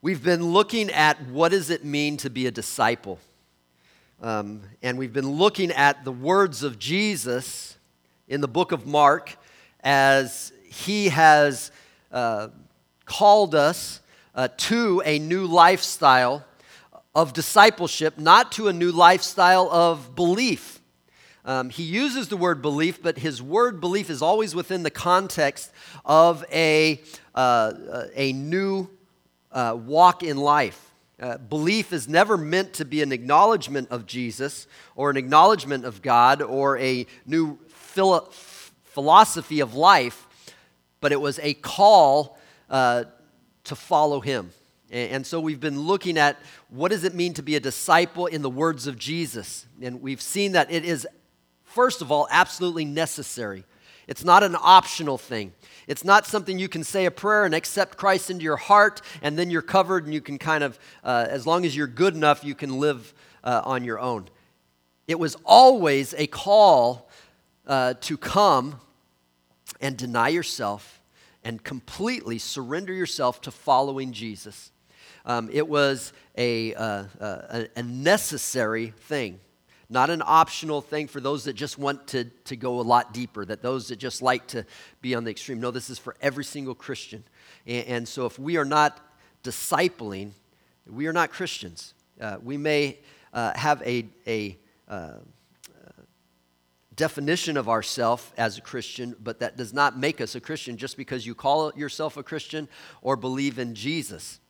We've been looking at what does it mean to be a disciple. Um, and we've been looking at the words of Jesus in the book of Mark as he has uh, called us uh, to a new lifestyle of discipleship, not to a new lifestyle of belief. Um, he uses the word belief, but his word belief is always within the context of a, uh, a new uh, walk in life. Uh, belief is never meant to be an acknowledgement of Jesus or an acknowledgement of God or a new philo- philosophy of life, but it was a call uh, to follow Him. And, and so we've been looking at what does it mean to be a disciple in the words of Jesus. And we've seen that it is, first of all, absolutely necessary. It's not an optional thing. It's not something you can say a prayer and accept Christ into your heart, and then you're covered and you can kind of, uh, as long as you're good enough, you can live uh, on your own. It was always a call uh, to come and deny yourself and completely surrender yourself to following Jesus. Um, it was a, uh, uh, a necessary thing not an optional thing for those that just want to, to go a lot deeper, that those that just like to be on the extreme. No, this is for every single Christian. And, and so if we are not discipling, we are not Christians. Uh, we may uh, have a, a uh, definition of ourself as a Christian, but that does not make us a Christian just because you call yourself a Christian or believe in Jesus.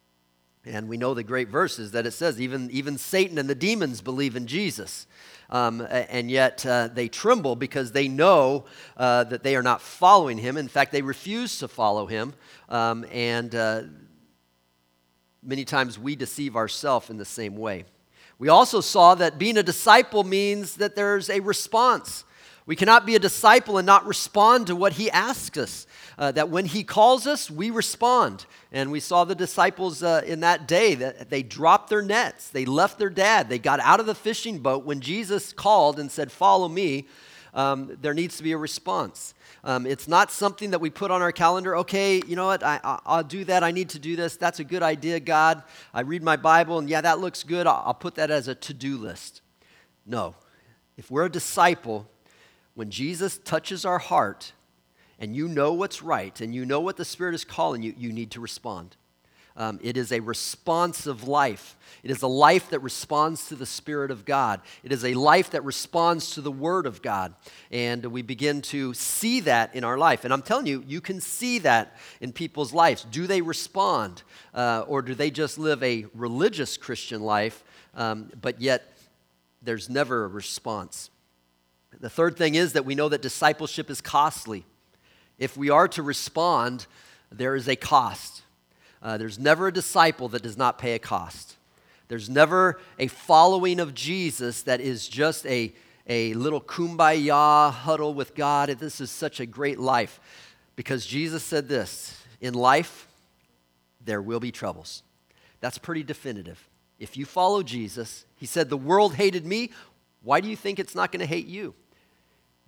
And we know the great verses that it says even, even Satan and the demons believe in Jesus. Um, and yet uh, they tremble because they know uh, that they are not following him. In fact, they refuse to follow him. Um, and uh, many times we deceive ourselves in the same way. We also saw that being a disciple means that there's a response. We cannot be a disciple and not respond to what he asks us. Uh, that when he calls us, we respond. And we saw the disciples uh, in that day that they dropped their nets, they left their dad, they got out of the fishing boat. When Jesus called and said, Follow me, um, there needs to be a response. Um, it's not something that we put on our calendar. Okay, you know what? I, will do that. I need to do this. That's a good idea, God. I read my Bible, and yeah, that looks good. I'll, I'll put that as a to do list. No. If we're a disciple, when Jesus touches our heart and you know what's right and you know what the Spirit is calling you, you need to respond. Um, it is a responsive life. It is a life that responds to the Spirit of God. It is a life that responds to the Word of God. And we begin to see that in our life. And I'm telling you, you can see that in people's lives. Do they respond? Uh, or do they just live a religious Christian life, um, but yet there's never a response? The third thing is that we know that discipleship is costly. If we are to respond, there is a cost. Uh, there's never a disciple that does not pay a cost. There's never a following of Jesus that is just a, a little kumbaya huddle with God. This is such a great life. Because Jesus said this in life, there will be troubles. That's pretty definitive. If you follow Jesus, he said, The world hated me. Why do you think it's not going to hate you?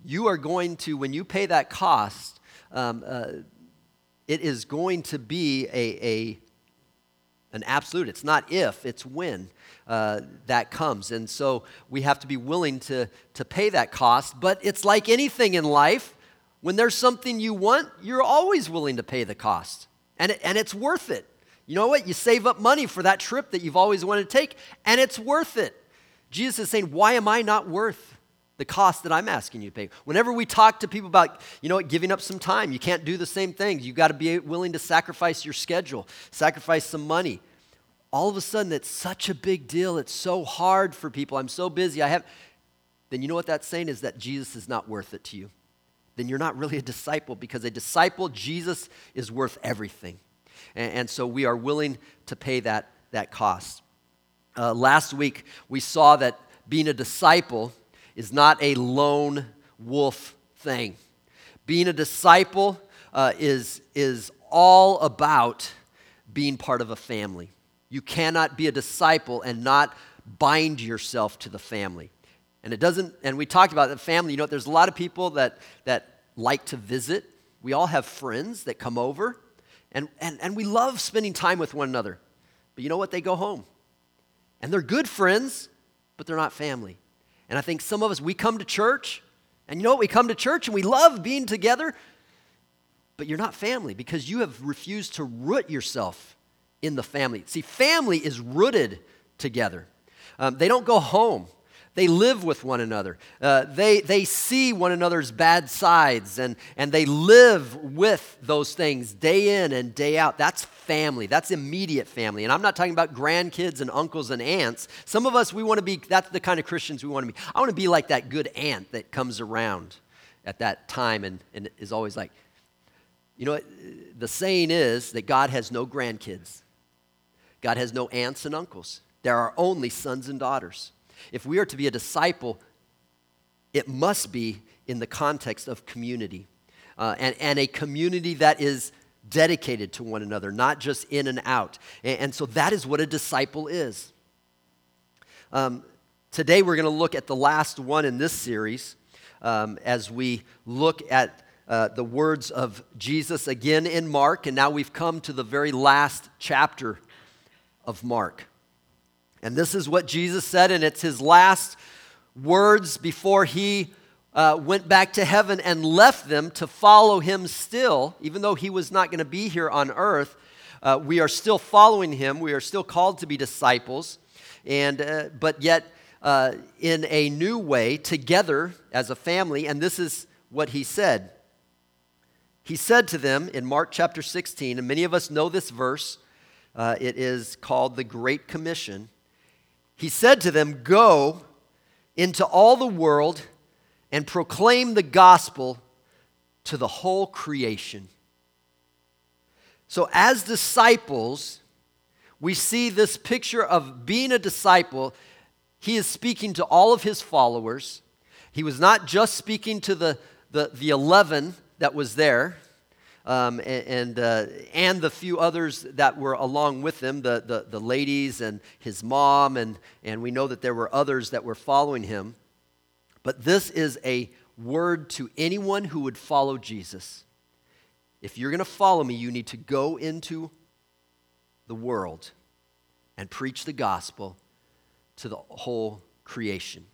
You are going to, when you pay that cost, um, uh, it is going to be a, a, an absolute. It's not if, it's when uh, that comes. And so we have to be willing to, to pay that cost. But it's like anything in life. When there's something you want, you're always willing to pay the cost. And, it, and it's worth it. You know what? You save up money for that trip that you've always wanted to take, and it's worth it. Jesus is saying, Why am I not worth the cost that I'm asking you to pay? Whenever we talk to people about, you know what, giving up some time, you can't do the same things. You've got to be willing to sacrifice your schedule, sacrifice some money. All of a sudden, it's such a big deal. It's so hard for people. I'm so busy. I have. Then you know what that's saying is that Jesus is not worth it to you. Then you're not really a disciple because a disciple, Jesus, is worth everything. And, and so we are willing to pay that, that cost. Uh, last week, we saw that being a disciple is not a lone wolf thing. Being a disciple uh, is, is all about being part of a family. You cannot be a disciple and not bind yourself to the family. And it doesn't, and we talked about the family, you know, there's a lot of people that, that like to visit. We all have friends that come over, and, and, and we love spending time with one another. But you know what? They go home. And they're good friends, but they're not family. And I think some of us, we come to church, and you know what? We come to church and we love being together, but you're not family because you have refused to root yourself in the family. See, family is rooted together. Um, they don't go home. They live with one another. Uh, they, they see one another's bad sides and, and they live with those things day in and day out. That's family. That's immediate family. And I'm not talking about grandkids and uncles and aunts. Some of us, we want to be, that's the kind of Christians we want to be. I want to be like that good aunt that comes around at that time and, and is always like, you know, the saying is that God has no grandkids, God has no aunts and uncles. There are only sons and daughters. If we are to be a disciple, it must be in the context of community uh, and, and a community that is dedicated to one another, not just in and out. And, and so that is what a disciple is. Um, today we're going to look at the last one in this series um, as we look at uh, the words of Jesus again in Mark, and now we've come to the very last chapter of Mark. And this is what Jesus said, and it's his last words before he uh, went back to heaven and left them to follow him still, even though he was not going to be here on earth. Uh, we are still following him. We are still called to be disciples, and uh, but yet uh, in a new way, together as a family. And this is what he said. He said to them in Mark chapter 16, and many of us know this verse. Uh, it is called the Great Commission. He said to them, Go into all the world and proclaim the gospel to the whole creation. So, as disciples, we see this picture of being a disciple. He is speaking to all of his followers. He was not just speaking to the, the, the 11 that was there, um, and, and, uh, and, the few others that were along with him, the, the, the ladies and his mom, and, and we know that there were others that were following him. But this is a word to anyone who would follow Jesus. If you're going to follow me, you need to go into the world and preach the gospel to the whole creation.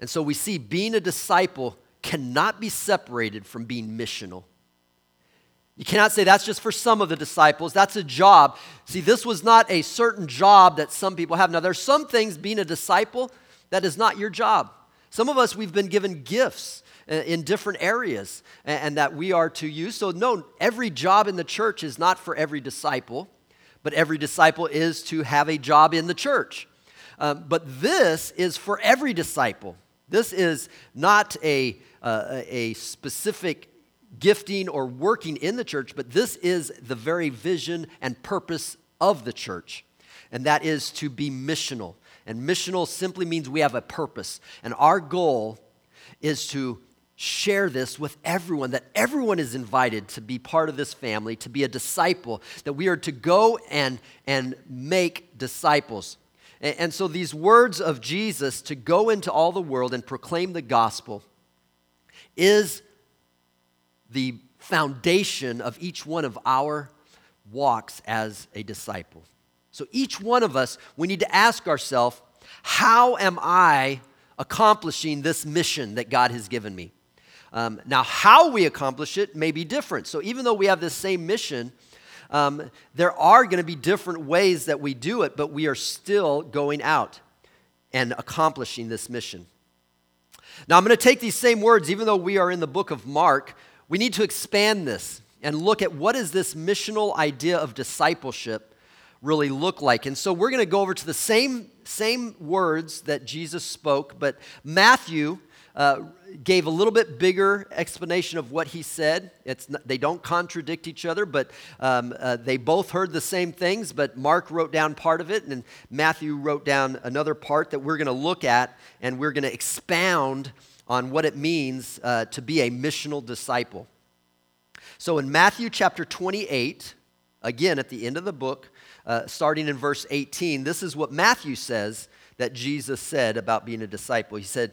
And so we see being a disciple cannot be separated from being missional. You cannot say that's just for some of the disciples. That's a job. See, this was not a certain job that some people have. Now, there's some things being a disciple that is not your job. Some of us, we've been given gifts uh, in different areas and that we are to use. So, no, every job in the church is not for every disciple, but every disciple is to have a job in the church. Um, but this is for every disciple. This is not a, uh, a specific gifting or working in the church, but this is the very vision and purpose of the church, and that is to be missional. And missional simply means we have a purpose. And our goal is to share this with everyone, that everyone is invited to be part of this family, to be a disciple, that we are to go and, and make disciples. And, and so these words of Jesus to go into all the world and proclaim the gospel is the foundation of each one of our walks as a disciple. So each one of us, we need to ask ourselves, how am I accomplishing this mission that God has given me? Um, now, how we accomplish it may be different. So even though we have this same mission, um, there are going to be different ways that we do it, but we are still going out and accomplishing this mission. Now, I'm going to take these same words, even though we are in the book of Mark, we need to expand this and look at what is this missional idea of discipleship really look like. And so we're going to go over to the same, same words that Jesus spoke, but Matthew uh, gave a little bit bigger explanation of what he said. It's not, they don't contradict each other, but um, uh, they both heard the same things. But Mark wrote down part of it, and Matthew wrote down another part that we're going to look at, and we're going to expound on what it means uh, to be a missional disciple. So in Matthew chapter 28, again at the end of the book, uh, starting in verse 18, this is what Matthew says that Jesus said about being a disciple. He said,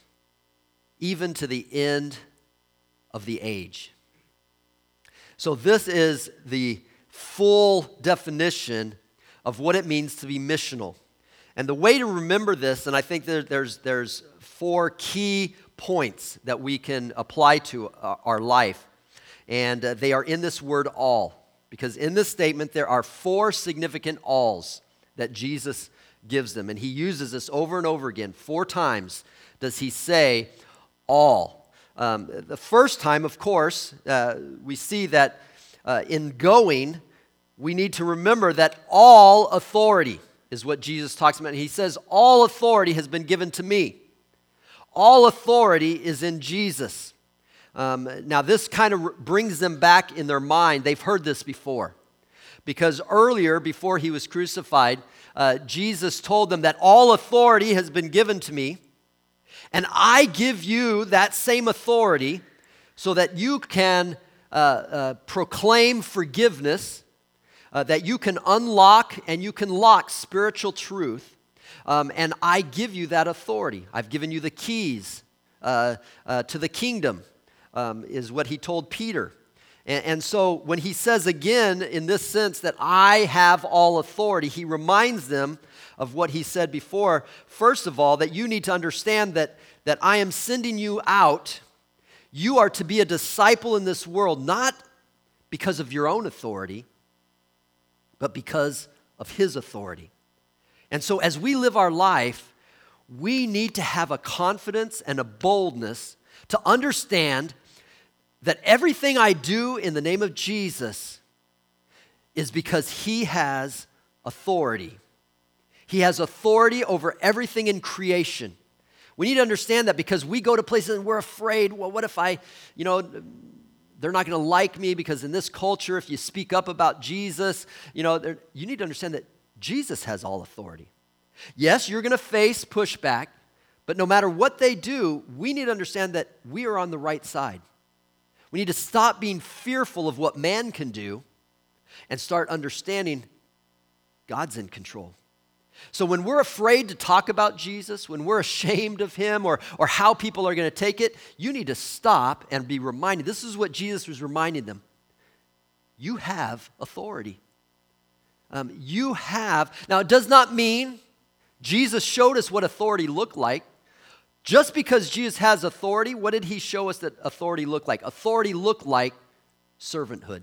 even to the end of the age. So, this is the full definition of what it means to be missional. And the way to remember this, and I think there, there's, there's four key points that we can apply to uh, our life, and uh, they are in this word all. Because in this statement, there are four significant alls that Jesus gives them. And he uses this over and over again. Four times does he say all. Um, the first time, of course, uh, we see that uh, in going, we need to remember that all authority is what Jesus talks about. He says, All authority has been given to me. All authority is in Jesus. Um, now, this kind of brings them back in their mind. They've heard this before. Because earlier, before he was crucified, uh, Jesus told them that all authority has been given to me, and I give you that same authority so that you can uh, uh, proclaim forgiveness uh, that you can unlock and you can lock spiritual truth. Um, and I give you that authority. I've given you the keys uh, uh, to the kingdom, um, is what he told Peter. And, and so when he says again, in this sense, that I have all authority, he reminds them of what he said before. First of all, that you need to understand that, that I am sending you out. You are to be a disciple in this world, not because of your own authority, but because of His authority. And so, as we live our life, we need to have a confidence and a boldness to understand that everything I do in the name of Jesus is because He has authority. He has authority over everything in creation. We need to understand that because we go to places and we're afraid, well, what if I, you know, they're not going to like me because in this culture, if you speak up about Jesus, you know, you need to understand that Jesus has all authority. Yes, you're going to face pushback, but no matter what they do, we need to understand that we are on the right side. We need to stop being fearful of what man can do and start understanding God's in control. So when we're afraid to talk about Jesus, when we're ashamed of him or, or how people are going to take it, you need to stop and be reminded. This is what Jesus was reminding them. You have authority. Um, you have. Now, it does not mean Jesus showed us what authority looked like. Just because Jesus has authority, what did he show us that authority looked like? Authority looked like servanthood.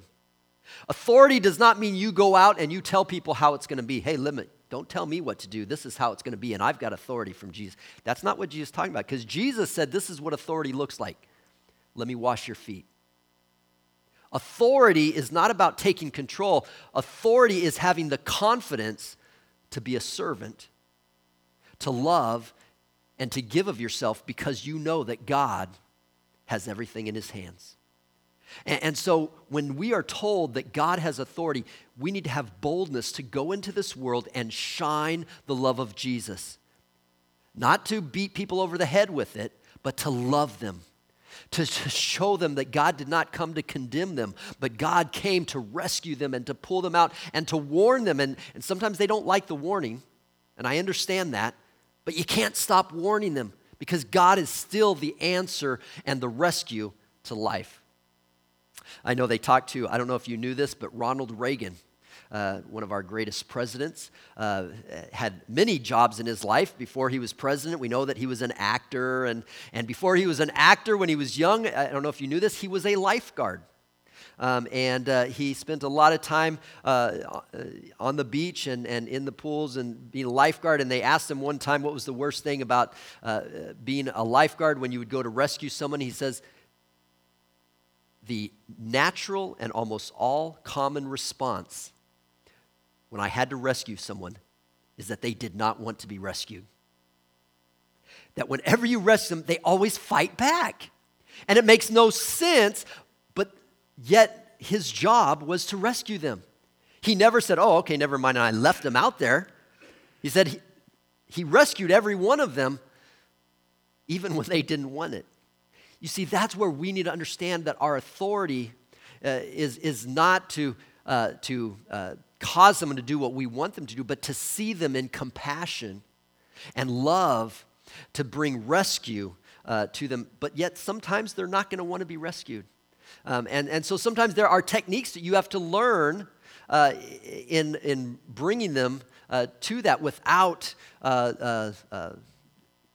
Authority does not mean you go out and you tell people how it's going to be. Hey, limit, don't tell me what to do. This is how it's going to be, and I've got authority from Jesus. That's not what Jesus is talking about, because Jesus said this is what authority looks like. Let me wash your feet. Authority is not about taking control, authority is having the confidence to be a servant, to love, and to give of yourself because you know that God has everything in his hands. And, so when we are told that God has authority, we need to have boldness to go into this world and shine the love of Jesus. Not to beat people over the head with it, but to love them. To, to show them that God did not come to condemn them, but God came to rescue them and to pull them out and to warn them. And, and sometimes they don't like the warning, and I understand that, but you can't stop warning them because God is still the answer and the rescue to life. I know they talked to, I don't know if you knew this, but Ronald Reagan, uh, one of our greatest presidents, uh, had many jobs in his life before he was president. We know that he was an actor, and, and before he was an actor, when he was young, I don't know if you knew this, he was a lifeguard. Um, and uh, he spent a lot of time uh, on the beach and, and in the pools and being a lifeguard. And they asked him one time what was the worst thing about uh, being a lifeguard when you would go to rescue someone. He says, the natural and almost all common response when I had to rescue someone is that they did not want to be rescued. That whenever you rescue them, they always fight back. And it makes no sense, but yet his job was to rescue them. He never said, Oh, okay, never mind, and I left them out there. He said he, he rescued every one of them, even when they didn't want it. You see, that's where we need to understand that our authority uh, is, is not to, uh, to uh, cause someone to do what we want them to do, but to see them in compassion and love to bring rescue uh, to them. But yet, sometimes they're not going to want to be rescued. Um, and, and so sometimes there are techniques that you have to learn uh, in, in bringing them uh, to that without,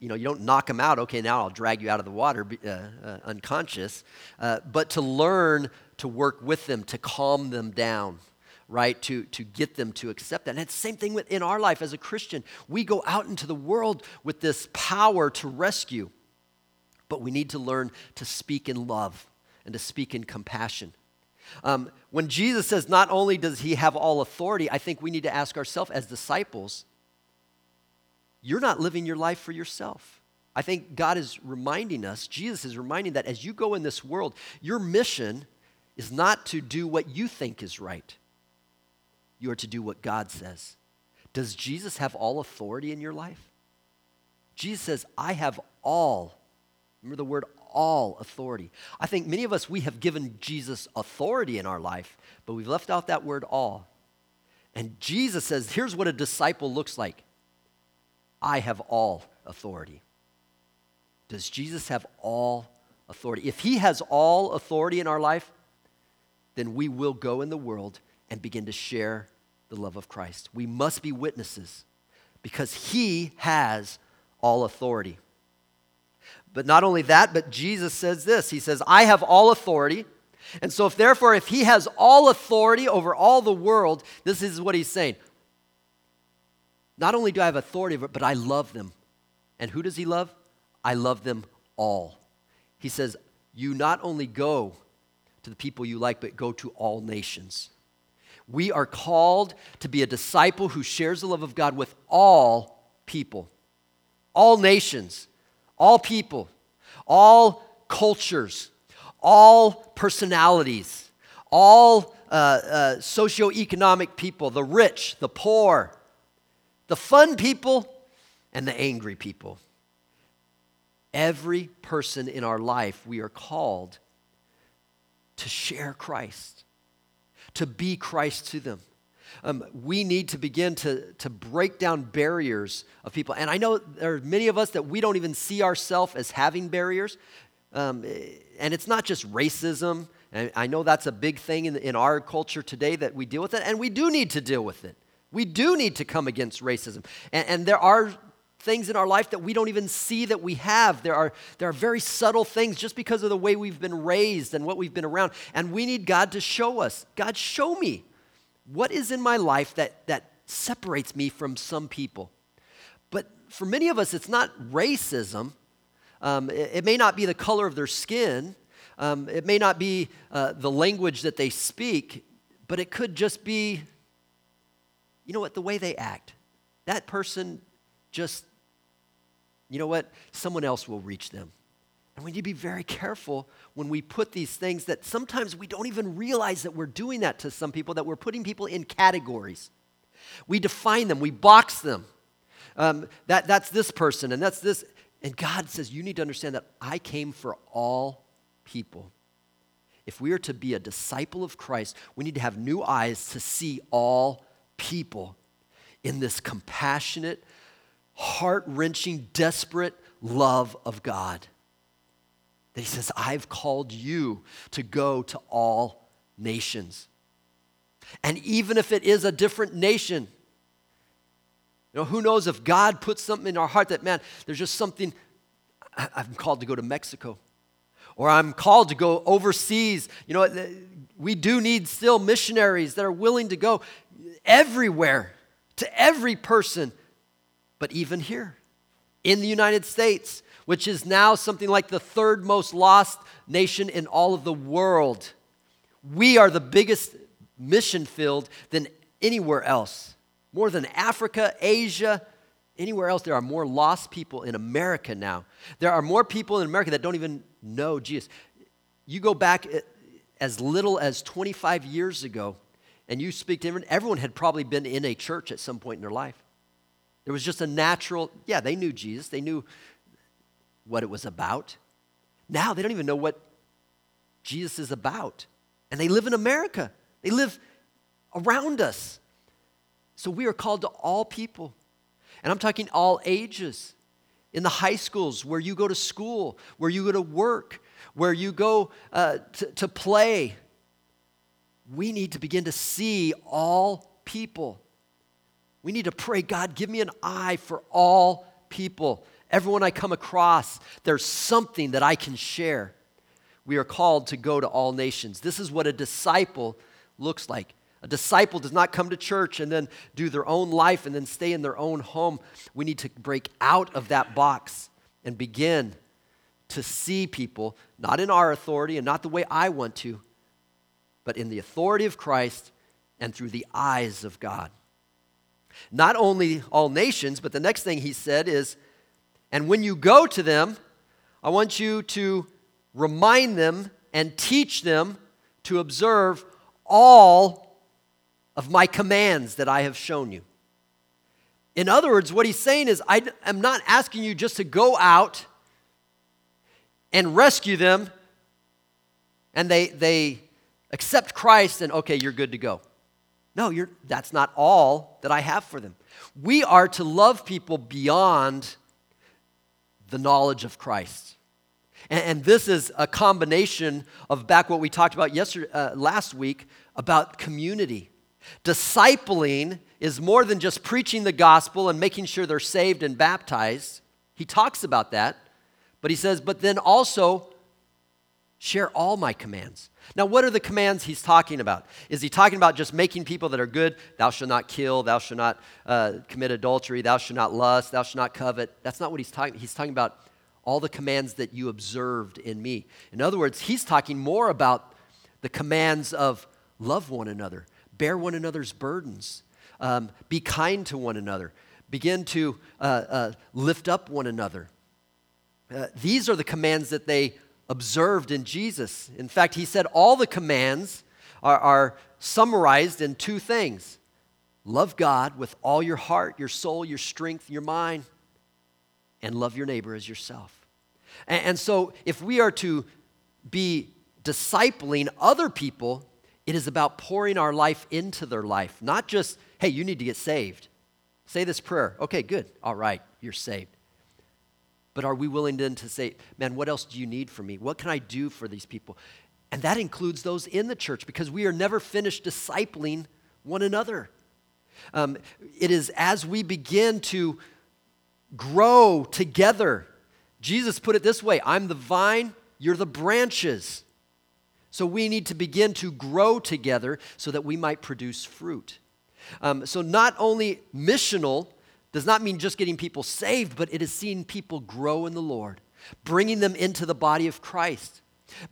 you know, you don't knock them out. Okay, now I'll drag you out of the water uh, uh, unconscious. Uh, but to learn to work with them, to calm them down right? To, to get them to accept that. And it's the same thing in our life as a Christian. We go out into the world with this power to rescue, but we need to learn to speak in love and to speak in compassion. Um, when Jesus says not only does he have all authority, I think we need to ask ourselves as disciples, you're not living your life for yourself. I think God is reminding us, Jesus is reminding that as you go in this world, your mission is not to do what you think is right. You are to do what God says. Does Jesus have all authority in your life? Jesus says, I have all. Remember the word all authority. I think many of us, we have given Jesus authority in our life, but we've left out that word all. And Jesus says, here's what a disciple looks like I have all authority. Does Jesus have all authority? If he has all authority in our life, then we will go in the world and begin to share the love of Christ. We must be witnesses because he has all authority. But not only that, but Jesus says this He says, I have all authority. And so, if therefore, if he has all authority over all the world, this is what he's saying. Not only do I have authority over it, but I love them. And who does he love? I love them all. He says, You not only go to the people you like, but go to all nations. We are called to be a disciple who shares the love of God with all people, all nations all people, all cultures, all personalities, all uh, uh, socioeconomic people, the rich, the poor, the fun people, and the angry people. Every person in our life, we are called to share Christ, to be Christ to them um, we need to begin to, to break down barriers of people. And I know there are many of us that we don't even see ourselves as having barriers. Um, and it's not just racism. And I know that's a big thing in, in our culture today that we deal with it, and we do need to deal with it. We do need to come against racism. And, and there are things in our life that we don't even see that we have. There are, there are very subtle things just because of the way we've been raised and what we've been around. And we need God to show us. God, show me what is in my life that, that separates me from some people? But for many of us, it's not racism. Um, it, it, may not be the color of their skin. Um, it may not be uh, the language that they speak, but it could just be, you know what, the way they act. That person just, you know what, someone else will reach them. And we need to be very careful when we put these things that sometimes we don't even realize that we're doing that to some people, that we're putting people in categories. We define them, we box them. Um, that, that's this person, and that's this. And God says, You need to understand that I came for all people. If we are to be a disciple of Christ, we need to have new eyes to see all people in this compassionate, heart wrenching, desperate love of God. That he says, I've called you to go to all nations. And even if it is a different nation, you know, who knows if God puts something in our heart that, man, there's just something, I'm called to go to Mexico. Or I'm called to go overseas. You know, we do need still missionaries that are willing to go everywhere to every person, but even here in the United States which is now something like the third most lost nation in all of the world. We are the biggest mission field than anywhere else. More than Africa, Asia, anywhere else, there are more lost people in America now. There are more people in America that don't even know Jesus. You go back eh, as little as 25 years ago, and you speak to everyone, everyone had probably been in a church at some point in their life. There was just a natural, yeah, they knew Jesus, they knew what it was about. Now they don't even know what Jesus is about. And they live in America, they live around us. So we are called to all people. And I'm talking all ages. In the high schools where you go to school, where you go to work, where you go uh, to, to play, we need to begin to see all people. We need to pray, God, give me an eye for all people. Everyone I come across, there's something that I can share. We are called to go to all nations. This is what a disciple looks like. A disciple does not come to church and then do their own life and then stay in their own home. We need to break out of that box and begin to see people, not in our authority and not the way I want to, but in the authority of Christ and through the eyes of God. Not only all nations, but the next thing he said is, and when you go to them, I want you to remind them and teach them to observe all of my commands that I have shown you. In other words, what he's saying is, I am not asking you just to go out and rescue them and they, they accept Christ and okay, you're good to go. No, you're, that's not all that I have for them. We are to love people beyond the knowledge of Christ. And, and this is a combination of back what we talked about yesterday, uh, last week about community. Discipling is more than just preaching the gospel and making sure they're saved and baptized. He talks about that, but he says, but then also share all my commands. Now, what are the commands he's talking about? Is he talking about just making people that are good? Thou shalt not kill, thou shalt not uh, commit adultery, thou shalt not lust, thou shalt not covet. That's not what he's talking He's talking about all the commands that you observed in me. In other words, he's talking more about the commands of love one another, bear one another's burdens, um, be kind to one another, begin to uh, uh, lift up one another. Uh, these are the commands that they observed in Jesus. In fact, he said all the commands are, are summarized in two things love God with all your heart, your soul, your strength, your mind, and love your neighbor as yourself. And, and so, if we are to be discipling other people, it is about pouring our life into their life, not just, hey, you need to get saved. Say this prayer. Okay, good. All right, you're saved. But are we willing then to say, man, what else do you need from me? What can I do for these people? And that includes those in the church because we are never finished discipling one another. Um, it is as we begin to grow together. Jesus put it this way I'm the vine, you're the branches. So we need to begin to grow together so that we might produce fruit. Um, so, not only missional, does not mean just getting people saved, but it is seeing people grow in the Lord, bringing them into the body of Christ,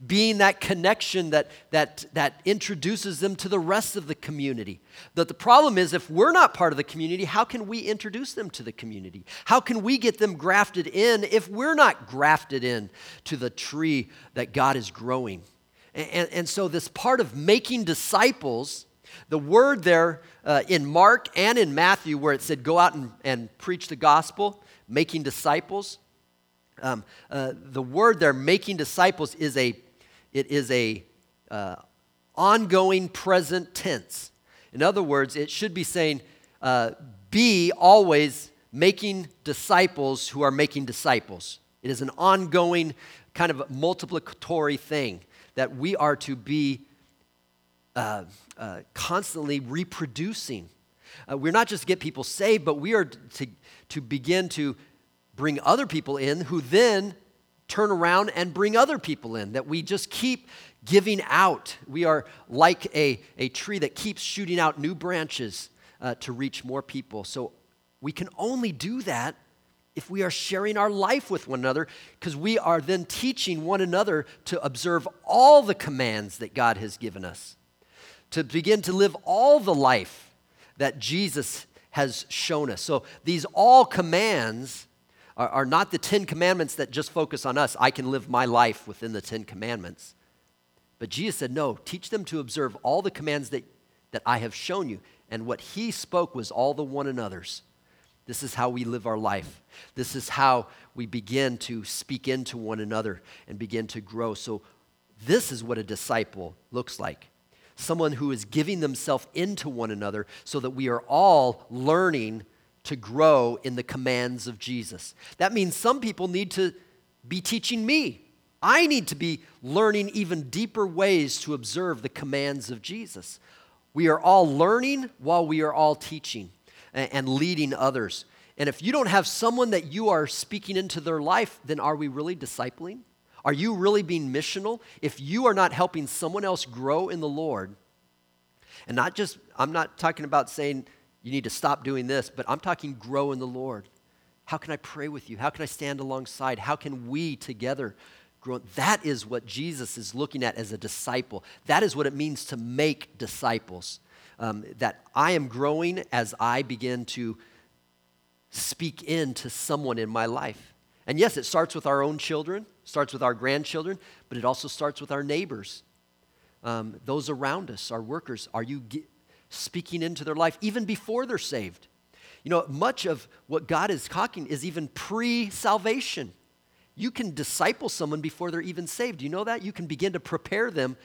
being that connection that, that, that introduces them to the rest of the community. That the problem is, if we're not part of the community, how can we introduce them to the community? How can we get them grafted in if we're not grafted in to the tree that God is growing? And, and, and so, this part of making disciples the word there uh, in Mark and in Matthew, where it said, go out and, and preach the gospel, making disciples, um, uh, the word there, making disciples, is a, it is a uh, ongoing present tense. In other words, it should be saying, uh, be always making disciples who are making disciples. It is an ongoing kind of multiplicatory thing that we are to be uh, uh, constantly reproducing. Uh, we're not just to get people saved, but we are to, to begin to bring other people in who then turn around and bring other people in, that we just keep giving out. We are like a, a tree that keeps shooting out new branches uh, to reach more people. So we can only do that if we are sharing our life with one another, because we are then teaching one another to observe all the commands that God has given us to begin to live all the life that Jesus has shown us. So these all commands are, are, not the Ten Commandments that just focus on us. I can live my life within the Ten Commandments. But Jesus said, No, teach them to observe all the commands that, that I have shown you. And what he spoke was all the one another's. This is how we live our life. This is how we begin to speak into one another and begin to grow. So, this is what a disciple looks like someone who is giving themselves into one another so that we are all learning to grow in the commands of Jesus. That means some people need to be teaching me. I need to be learning even deeper ways to observe the commands of Jesus. We are all learning while we are all teaching and leading others. And if you don't have someone that you are speaking into their life, then are we really discipling? Are you really being missional? If you are not helping someone else grow in the Lord, and not just, I'm not talking about saying you need to stop doing this, but I'm talking grow in the Lord. How can I pray with you? How can I stand alongside? How can we together grow? That is what Jesus is looking at as a disciple. That is what it means to make disciples. Um, that I am growing as I begin to speak into someone in my life. And yes, it starts with our own children, starts with our grandchildren, but it also starts with our neighbors, um, those around us, our workers. Are you ge- speaking into their life even before they're saved? You know, much of what God is talking is even pre salvation. You can disciple someone before they're even saved. Do you know that? You can begin to prepare them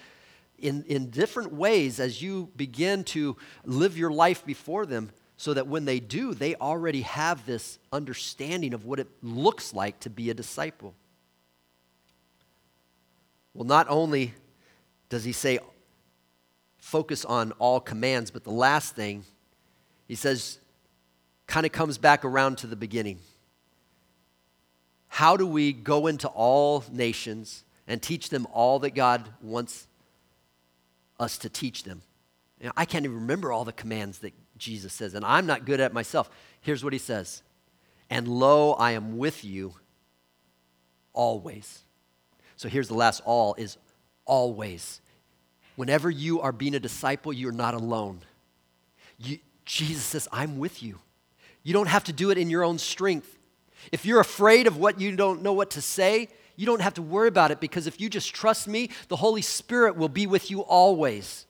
in, in different ways as you begin to live your life before them so that when they do, they already have this understanding of what it looks like to be a disciple. Well, not only does he say focus on all commands, but the last thing he says kind of comes back around to the beginning. How do we go into all nations and teach them all that God wants us to teach them? You know, I can't even remember all the commands that Jesus says, and I'm not good at myself. Here's what he says And lo, I am with you always. So here's the last all is always. Whenever you are being a disciple, you're not alone. You, Jesus says, I'm with you. You don't have to do it in your own strength. If you're afraid of what you don't know what to say, you don't have to worry about it because if you just trust me, the Holy Spirit will be with you always.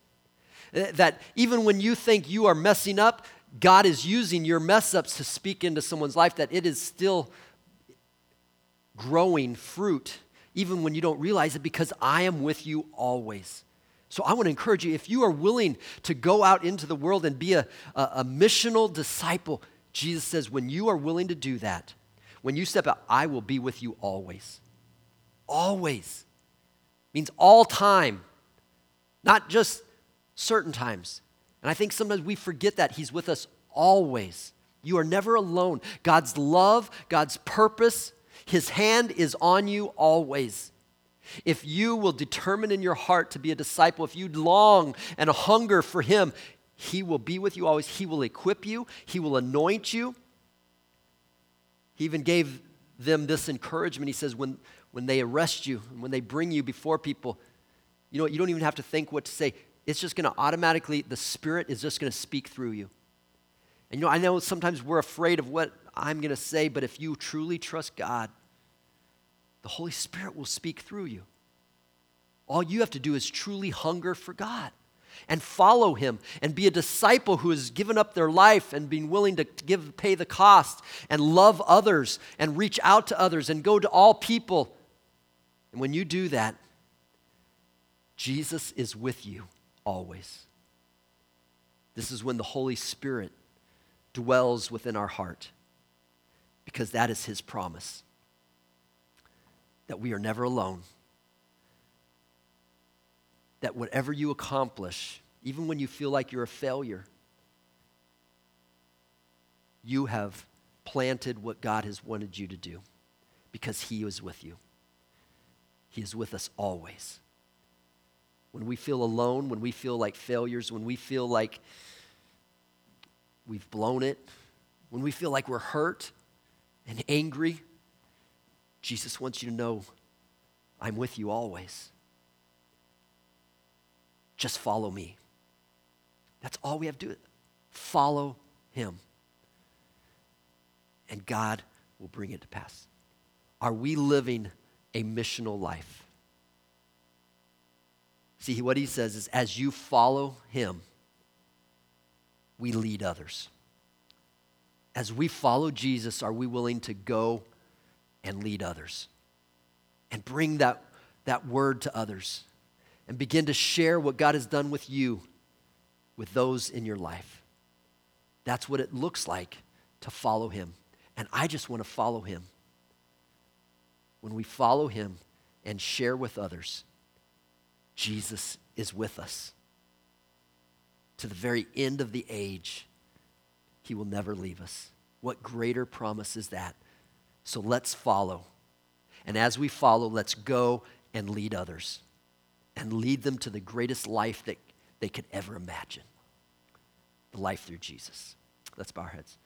Uh, that even when you think you are messing up, God is using your mess ups to speak into someone's life, that it is still growing fruit, even when you don't realize it, because I am with you always. So I want to encourage you if you are willing to go out into the world and be a, a, a missional disciple, Jesus says, when you are willing to do that, when you step out, I will be with you always. Always means all time, not just certain times. And I think sometimes we forget that He's with us always. You are never alone. God's love, God's purpose, His hand is on you always. If you will determine in your heart to be a disciple, if you long and hunger for Him, He will be with you always. He will equip you, He will anoint you. He even gave them this encouragement. He says, when, when they arrest you, when they bring you before people, you know, you don't even have to think what to say it's just going to automatically, the Spirit is just going to speak through you. And you know, I know sometimes we're afraid of what I'm going to say, but if you truly trust God, the Holy Spirit will speak through you. All you have to do is truly hunger for God and follow him and be a disciple who has given up their life and been willing to give pay the cost and love others and reach out to others and go to all people. And when you do that, Jesus is with you always. This is when the Holy Spirit dwells within our heart because that is His promise that we are never alone. That whatever you accomplish, even when you feel like you're a failure, you have planted what God has wanted you to do because He is with you. He is with us always when we feel alone, when we feel like failures, when we feel like we've blown it, when we feel like we're hurt and angry, Jesus wants you to know I'm with you always. Just follow me. That's all we have to do. Follow him. And God will bring it to pass. Are we living a missional life? See, what he says is as you follow him, we lead others. as we follow Jesus, are we willing to go and lead others and bring that, that word to others and begin to share what God has done with you with those in your life? That's what it looks like to follow Him. And I just want to follow Him. When we follow Him and share with others, Jesus is with us. To the very end of the age, He will never leave us. What greater promise is that? So let's follow. And as we follow, let's go and lead others and lead them to the greatest life that they could ever imagine the life through Jesus. Let's bow our heads.